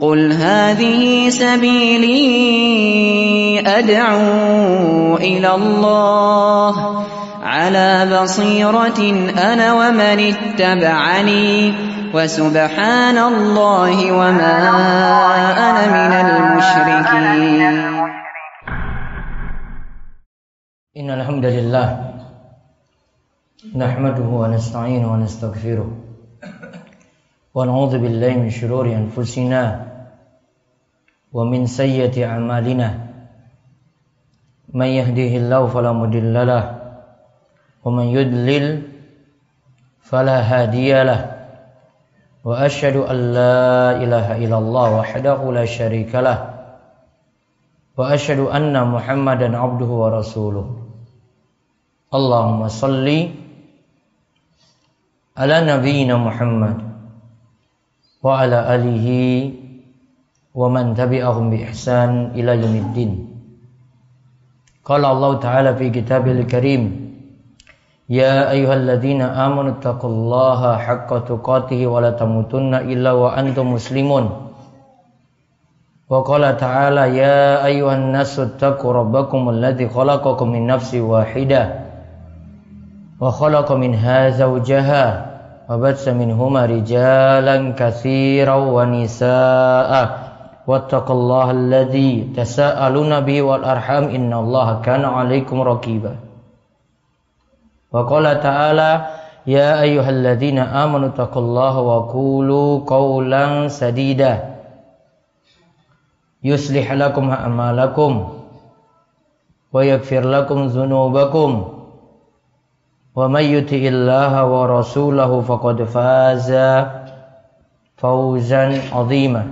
قل هذه سبيلي أدعو إلى الله على بصيرة أنا ومن اتبعني وسبحان الله وما أنا من المشركين. إن الحمد لله نحمده ونستعينه ونستغفره. ونعوذ بالله من شرور أنفسنا ومن سيئة أعمالنا من يهديه الله فلا مضل له ومن يضلل فلا هادي له واشهد ان لا اله الا الله وحده لا شريك له واشهد ان محمدا عبده ورسوله اللهم صل على نبينا محمد وعلى آله ومن تبعهم بإحسان إلى يوم الدين. قال الله تعالى في كتابه الكريم يا أيها الذين آمنوا اتقوا الله حق تقاته ولا تموتن إلا وأنتم مسلمون. وقال تعالى يا أيها الناس اتقوا ربكم الذي خلقكم من نفس واحدة وخلق منها زوجها وبث منهما رجالا كثيرا ونساء واتقوا الله الذي تساءلون به والأرحام إن الله كان عليكم رقيبا وقال تعالى يا أيها الذين آمنوا اتقوا الله وقولوا قولا سديدا يصلح لكم أعمالكم ويغفر لكم ذنوبكم ومن يطع الله ورسوله فقد فاز فوزا عظيما.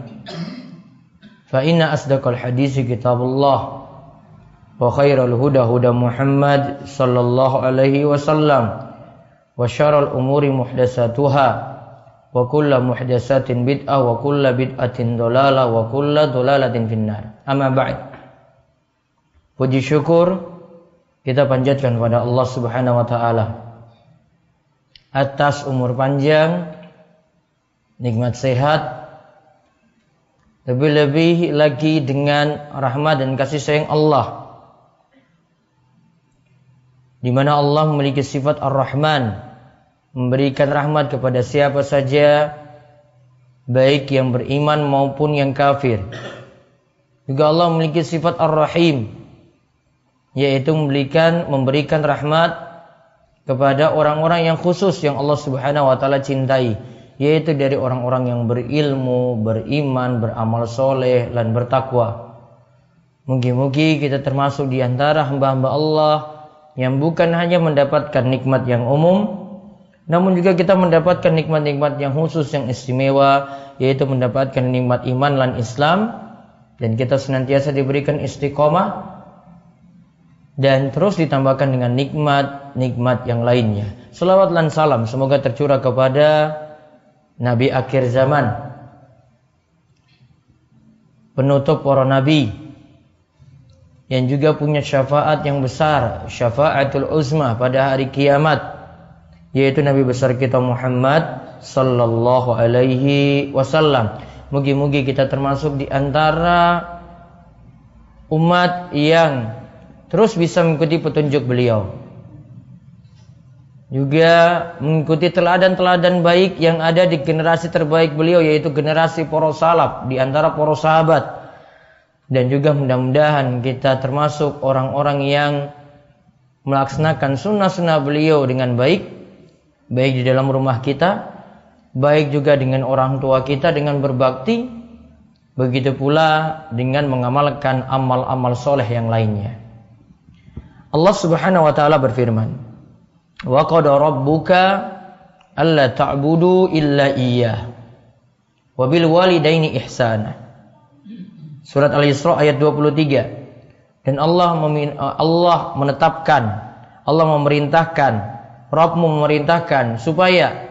فإن أصدق الحديث كتاب الله وخير الهدى هدى محمد صلى الله عليه وسلم وشر الأمور محدثاتها وكل محدثات بدعة وكل بدعة ضلالة وكل ضلالة في النار. أما بعد. Puji syukur kita panjatkan kepada Allah Subhanahu wa taala atas umur panjang, nikmat sehat, lebih-lebih lagi dengan rahmat dan kasih sayang Allah. Di mana Allah memiliki sifat Ar-Rahman, memberikan rahmat kepada siapa saja, baik yang beriman maupun yang kafir. Juga Allah memiliki sifat Ar-Rahim, yaitu memberikan memberikan rahmat kepada orang-orang yang khusus yang Allah Subhanahu wa taala cintai yaitu dari orang-orang yang berilmu, beriman, beramal soleh dan bertakwa. Mungkin-mungkin kita termasuk di antara hamba-hamba Allah yang bukan hanya mendapatkan nikmat yang umum, namun juga kita mendapatkan nikmat-nikmat yang khusus yang istimewa, yaitu mendapatkan nikmat iman dan Islam, dan kita senantiasa diberikan istiqomah dan terus ditambahkan dengan nikmat-nikmat yang lainnya. Salawat dan salam semoga tercurah kepada Nabi akhir zaman, penutup para nabi, yang juga punya syafaat yang besar, syafaatul uzma pada hari kiamat, yaitu Nabi besar kita Muhammad sallallahu alaihi wasallam. Mugi-mugi kita termasuk di antara umat yang terus bisa mengikuti petunjuk beliau. Juga mengikuti teladan-teladan baik yang ada di generasi terbaik beliau yaitu generasi para salaf di antara para sahabat. Dan juga mudah-mudahan kita termasuk orang-orang yang melaksanakan sunnah-sunnah beliau dengan baik, baik di dalam rumah kita, baik juga dengan orang tua kita dengan berbakti, begitu pula dengan mengamalkan amal-amal soleh yang lainnya. Allah Subhanahu wa taala berfirman, "Wa qad rabbuka alla ta'budu illa iyyah wa bil walidaini ihsana." Surat Al-Isra ayat 23. Dan Allah Allah menetapkan, Allah memerintahkan, Rabbmu memerintahkan supaya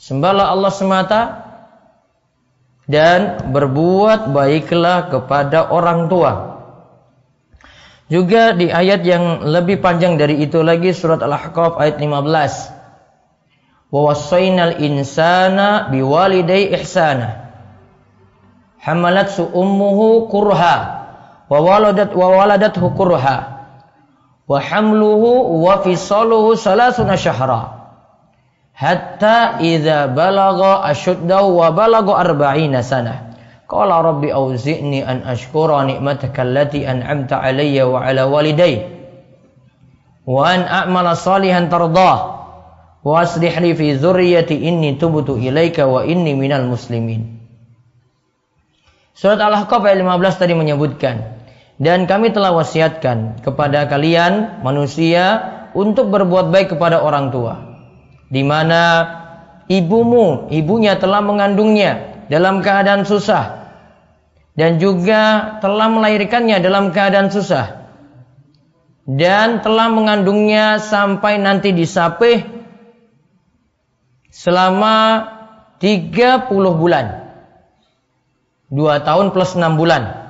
sembahlah Allah semata dan berbuat baiklah kepada orang tua. Juga di ayat yang lebih panjang dari itu lagi surat Al-Ahqaf ayat 15. Wa wasainal insana biwalidai ihsana. hamalat su ummuhu kurha wa waladat wa waladathu kurha wa hamluhu wa fisaluhu salasuna syahra hatta idza balagha ashuddahu wa balagha arba'ina sanah qala rabbi auzi'ni an ashkura ni'mataka allati an'amta alayya wa ala walidayya wa an a'mala salihan tardah. Wa aslih li fi dzurriyyati inni tubtu ilaika wa inni minal muslimin. Surat Al-Ahqaf ayat 15 tadi menyebutkan dan kami telah wasiatkan kepada kalian manusia untuk berbuat baik kepada orang tua. Di mana ibumu ibunya telah mengandungnya dalam keadaan susah dan juga telah melahirkannya dalam keadaan susah dan telah mengandungnya sampai nanti disapih selama 30 bulan dua tahun plus enam bulan.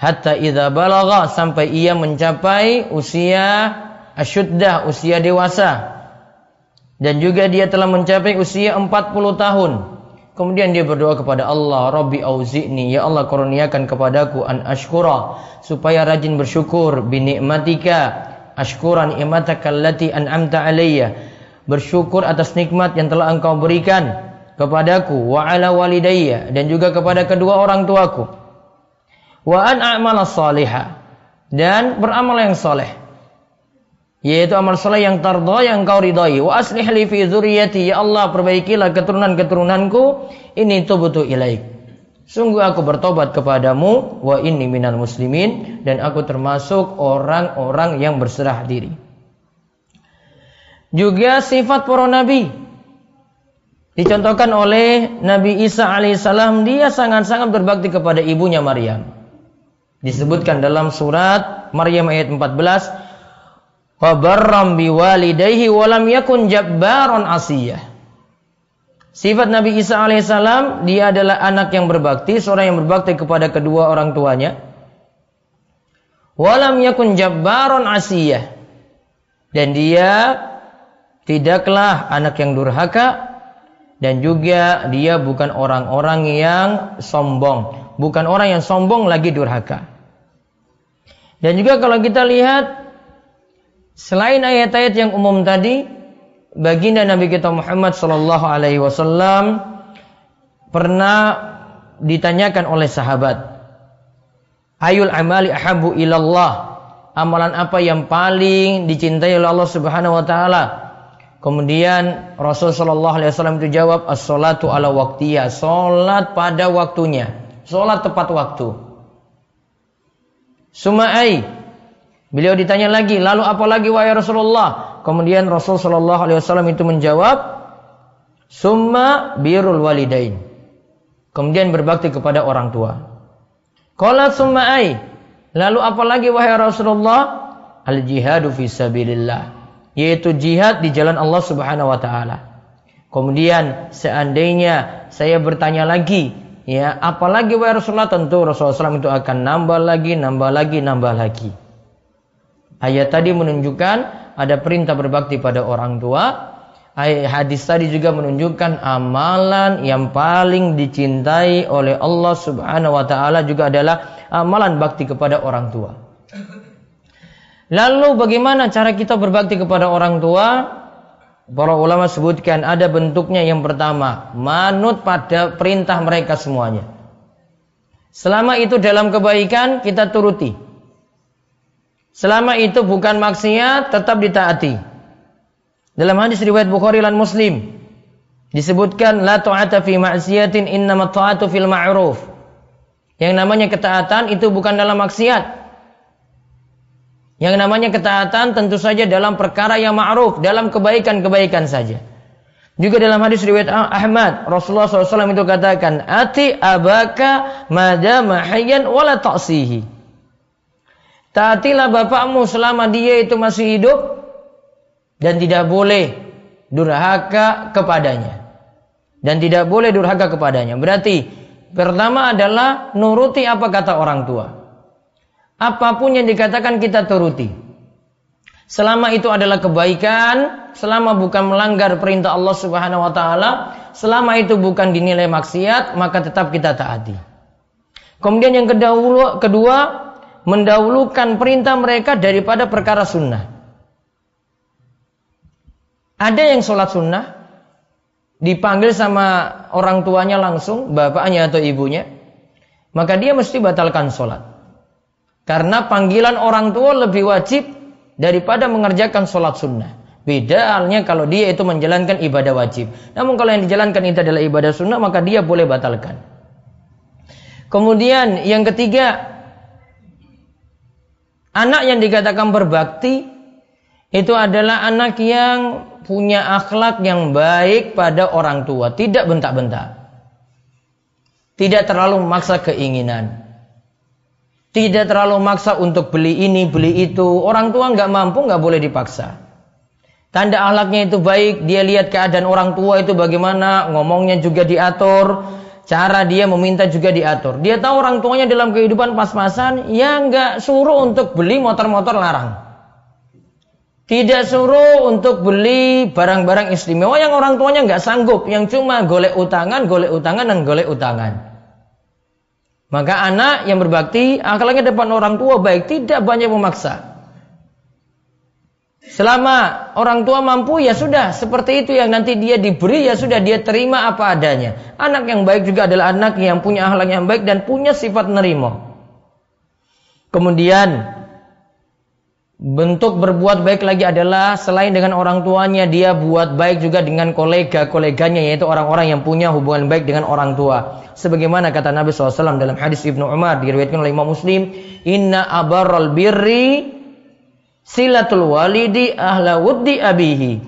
Hatta idza balagha sampai ia mencapai usia asyuddah, usia dewasa. Dan juga dia telah mencapai usia 40 tahun. Kemudian dia berdoa kepada Allah, Rabbi auzi'ni, ya Allah kurniakan kepadaku an ashkura supaya rajin bersyukur bi nikmatika ashkura ni'mataka allati an'amta alayya. Bersyukur atas nikmat yang telah Engkau berikan kepadaku wa ala walidayya dan juga kepada kedua orang tuaku wa an a'mala salihah dan beramal yang soleh yaitu amal soleh yang tardha yang kau ridhai wa aslih li fi dzurriyyati ya Allah perbaikilah keturunan-keturunanku. Ini tubutu ilaik. Sungguh aku bertobat kepadamu wa inni minal muslimin dan aku termasuk orang-orang yang berserah diri. Juga sifat para nabi. Dicontohkan oleh Nabi Isa alaihissalam, dia sangat-sangat berbakti kepada ibunya Maryam. Disebutkan dalam surat Maryam ayat 14, "Wa barram biwalidayhi yakun asiyah." Sifat Nabi Isa alaihissalam, dia adalah anak yang berbakti, seorang yang berbakti kepada kedua orang tuanya. Walam yakun jabbaron asiyah. Dan dia tidaklah anak yang durhaka dan juga dia bukan orang-orang yang sombong, bukan orang yang sombong lagi durhaka. Dan juga kalau kita lihat selain ayat-ayat yang umum tadi, baginda Nabi kita Muhammad Shallallahu Alaihi Wasallam pernah ditanyakan oleh sahabat, Ayul amali ahabu ilallah. Amalan apa yang paling dicintai oleh Allah Subhanahu wa taala? Kemudian Rasul Shallallahu Alaihi Wasallam itu jawab as-salatu ala waktiya, salat pada waktunya, salat tepat waktu. Sumai, beliau ditanya lagi, lalu apa lagi wahai Rasulullah? Kemudian Rasul Shallallahu Alaihi Wasallam itu menjawab, summa birul walidain. Kemudian berbakti kepada orang tua. Kala sumai, lalu apa lagi wahai Rasulullah? Al jihadu fi sabilillah yaitu jihad di jalan Allah Subhanahu wa taala. Kemudian seandainya saya bertanya lagi, ya apalagi wahai Rasulullah tentu Rasulullah SAW itu akan nambah lagi, nambah lagi, nambah lagi. Ayat tadi menunjukkan ada perintah berbakti pada orang tua. Ayat hadis tadi juga menunjukkan amalan yang paling dicintai oleh Allah Subhanahu wa taala juga adalah amalan bakti kepada orang tua. Lalu bagaimana cara kita berbakti kepada orang tua? Para ulama sebutkan ada bentuknya yang pertama, manut pada perintah mereka semuanya. Selama itu dalam kebaikan kita turuti. Selama itu bukan maksiat tetap ditaati. Dalam hadis riwayat Bukhari dan Muslim disebutkan la ta'ata fi ma'siyatin innamat ta'atu fil ma'ruf. Yang namanya ketaatan itu bukan dalam maksiat, yang namanya ketaatan tentu saja dalam perkara yang ma'ruf, dalam kebaikan-kebaikan saja. Juga dalam hadis riwayat Ahmad, Rasulullah SAW itu katakan, Ati abaka madama hayyan wala ta'sihi. Taatilah bapakmu selama dia itu masih hidup dan tidak boleh durhaka kepadanya. Dan tidak boleh durhaka kepadanya. Berarti pertama adalah nuruti apa kata orang tua. Apa pun yang dikatakan kita turuti. Selama itu adalah kebaikan, selama bukan melanggar perintah Allah Subhanahu wa taala, selama itu bukan dinilai maksiat, maka tetap kita taati. Kemudian yang kedua, kedua mendahulukan perintah mereka daripada perkara sunnah. Ada yang sholat sunnah, dipanggil sama orang tuanya langsung, bapaknya atau ibunya, maka dia mesti batalkan sholat. Karena panggilan orang tua lebih wajib daripada mengerjakan sholat sunnah. Beda halnya kalau dia itu menjalankan ibadah wajib. Namun kalau yang dijalankan itu adalah ibadah sunnah, maka dia boleh batalkan. Kemudian yang ketiga, anak yang dikatakan berbakti itu adalah anak yang punya akhlak yang baik pada orang tua, tidak bentak-bentak. Tidak terlalu memaksa keinginan. Tidak terlalu maksa untuk beli ini, beli itu. Orang tua nggak mampu, nggak boleh dipaksa. Tanda akhlaknya itu baik, dia lihat keadaan orang tua itu bagaimana, ngomongnya juga diatur, Cara dia meminta juga diatur. Dia tahu orang tuanya dalam kehidupan pas-pasan, ya nggak suruh untuk beli motor-motor larang. Tidak suruh untuk beli barang-barang istimewa yang orang tuanya nggak sanggup, yang cuma golek utangan, golek utangan dan golek utangan. Maka anak yang berbakti akalnya depan orang tua baik, tidak banyak memaksa. Selama orang tua mampu ya sudah seperti itu yang nanti dia diberi ya sudah dia terima apa adanya. Anak yang baik juga adalah anak yang punya akhlak yang baik dan punya sifat nerimo. Kemudian bentuk berbuat baik lagi adalah selain dengan orang tuanya dia buat baik juga dengan kolega-koleganya yaitu orang-orang yang punya hubungan baik dengan orang tua. Sebagaimana kata Nabi SAW dalam hadis Ibnu Umar diriwayatkan oleh Imam Muslim, Inna abarral birri silatul walidi ahla wuddi abihi.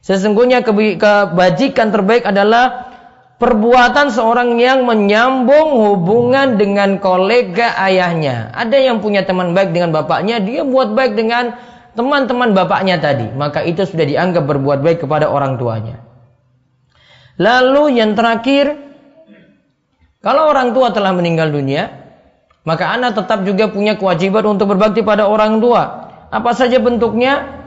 Sesungguhnya kebajikan terbaik adalah perbuatan seorang yang menyambung hubungan dengan kolega ayahnya. Ada yang punya teman baik dengan bapaknya, dia buat baik dengan teman-teman bapaknya tadi. Maka itu sudah dianggap berbuat baik kepada orang tuanya. Lalu yang terakhir, kalau orang tua telah meninggal dunia, maka anak tetap juga punya kewajiban untuk berbakti pada orang tua. Apa saja bentuknya?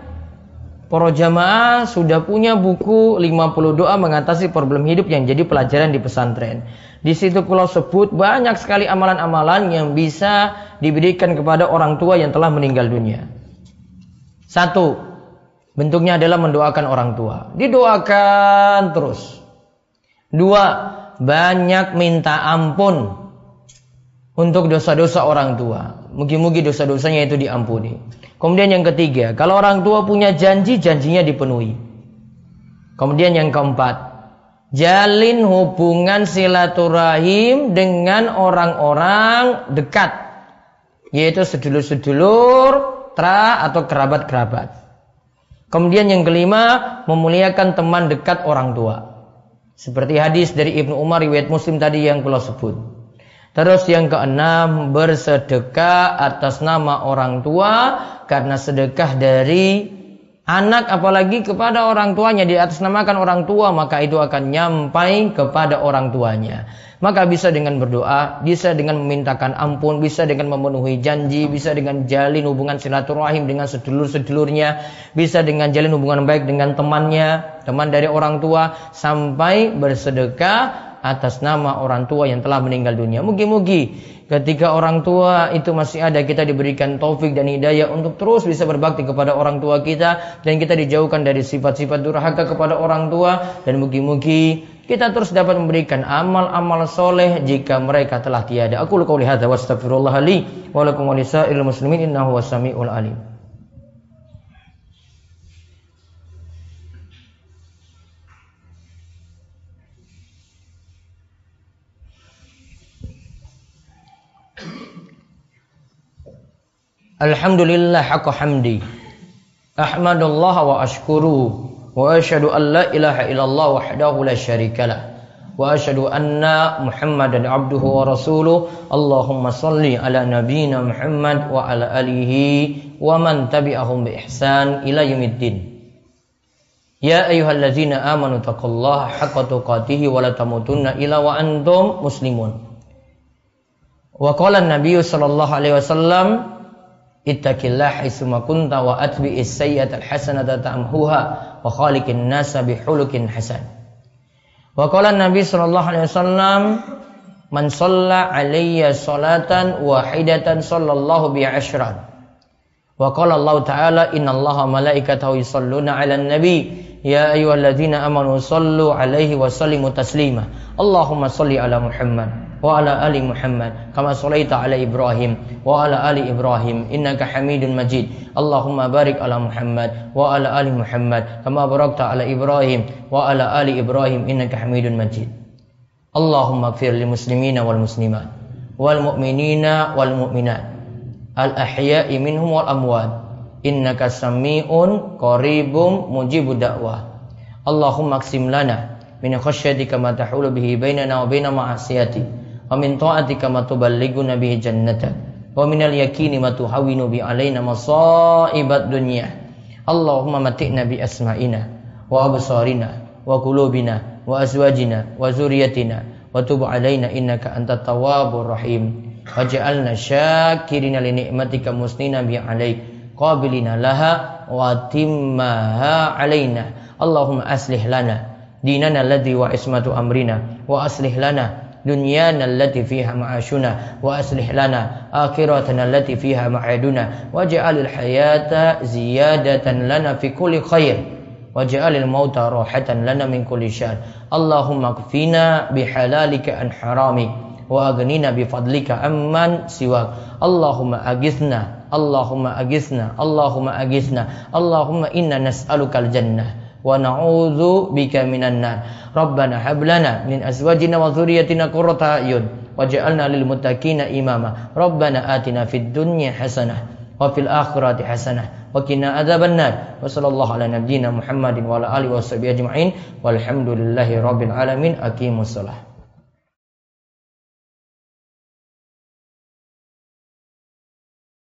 Para jamaah sudah punya buku 50 doa mengatasi problem hidup yang jadi pelajaran di pesantren. Di situ pulau sebut banyak sekali amalan-amalan yang bisa diberikan kepada orang tua yang telah meninggal dunia. Satu, bentuknya adalah mendoakan orang tua. Didoakan terus. Dua, banyak minta ampun untuk dosa-dosa orang tua. Mungkin-mungkin dosa-dosanya itu diampuni. Kemudian yang ketiga, kalau orang tua punya janji, janjinya dipenuhi. Kemudian yang keempat, jalin hubungan silaturahim dengan orang-orang dekat, yaitu sedulur-sedulur, tra atau kerabat-kerabat. Kemudian yang kelima, memuliakan teman dekat orang tua. Seperti hadis dari Ibnu Umar riwayat Muslim tadi yang kula sebut. Terus yang keenam bersedekah atas nama orang tua karena sedekah dari anak apalagi kepada orang tuanya di atas namakan orang tua maka itu akan nyampai kepada orang tuanya. Maka bisa dengan berdoa, bisa dengan memintakan ampun, bisa dengan memenuhi janji, bisa dengan jalin hubungan silaturahim dengan sedulur-sedulurnya, bisa dengan jalin hubungan baik dengan temannya, teman dari orang tua sampai bersedekah atas nama orang tua yang telah meninggal dunia. Mugi-mugi ketika orang tua itu masih ada kita diberikan taufik dan hidayah untuk terus bisa berbakti kepada orang tua kita dan kita dijauhkan dari sifat-sifat durhaka kepada orang tua dan mugi-mugi kita terus dapat memberikan amal-amal soleh jika mereka telah tiada. Aku qauli hadza wa astaghfirullah li muslimin innahu wasamiul alim. Alhamdulillah haqqa hamdi. Ahmadullah wa ashkuru wa asyhadu an la ilaha illallah wahdahu la syarikalah wa asyhadu anna Muhammadan abduhu wa rasuluh. Allahumma salli ala nabiyyina Muhammad wa ala alihi wa man tabi'ahum bi ihsan ila yaumiddin. Ya ayyuhallazina amanu taqullaha haqqa tuqatih wa la tamutunna illa wa antum muslimun. Wa qala an-nabiy sallallahu alaihi wasallam Ittaqillah haitsuma kunta wa atbi'is sayyi'atal hasanata ta'mhuha wa khaliqin nasa bihulukin hasan. Wa qala Nabi sallallahu alaihi wasallam man shalla alayya salatan wahidatan sallallahu bi ashran. Wa qala Allah Ta'ala innallaha malaikatahu yusalluna 'alan nabi ya ayyuhalladzina amanu sallu 'alaihi wa sallimu taslima. Allahumma salli ala Muhammad wa ala ali Muhammad kama sallaita ala Ibrahim. Wa ala ali Ibrahim innaka Hamidun Majid. Allahumma barik ala Muhammad wa ala ali Muhammad kama barakta ala Ibrahim. Wa ala ali Ibrahim innaka Hamidun Majid. Allahumma lil muslimina wal muslimat wal mu'minina wal mu'minat al ahya'i minhum wal amwat. Innaka sami'un qaribum mujibud da'wah. Allahumma wa min ta'atika ma tuballighuna bihi jannata. Wa min al-yaqini ma tuhawinu bi alaina masaibat dunya. Allahumma mati'na bi asma'ina wa absarina wa qulubina wa azwajina wa zuriyatina wa tub alaina innaka antat tawwabur rahim. Waj'alna syakirina li ni'matika musnina bi alaik. Qabilina laha wa timmaha alaina. Allahumma aslih lana dinana alladhi wa ismatu amrina wa aslih lana دنيانا التي فيها معاشنا وأصلح لنا آخرتنا التي فيها معادنا واجعل الحياة زيادة لنا في كل خير واجعل الموت راحة لنا من كل شر. اللهم اكفنا بحلالك عن حرامك وأغننا بفضلك أمن سواك. اللهم أجثنا اللهم أجثنا اللهم أجثنا اللهم إنا نسألك الجنة. ونعوذ بك من النار. ربنا هب لنا من أزواجنا وذريتنا قرة أعين واجعلنا للمتقين إماما. ربنا آتنا في الدنيا حسنة وفي الآخرة حسنة وقنا عذاب النار. وصلى الله على نبينا محمد وعلى آله وصحبه أجمعين. والحمد لله رب العالمين. أقيموا الصلاة.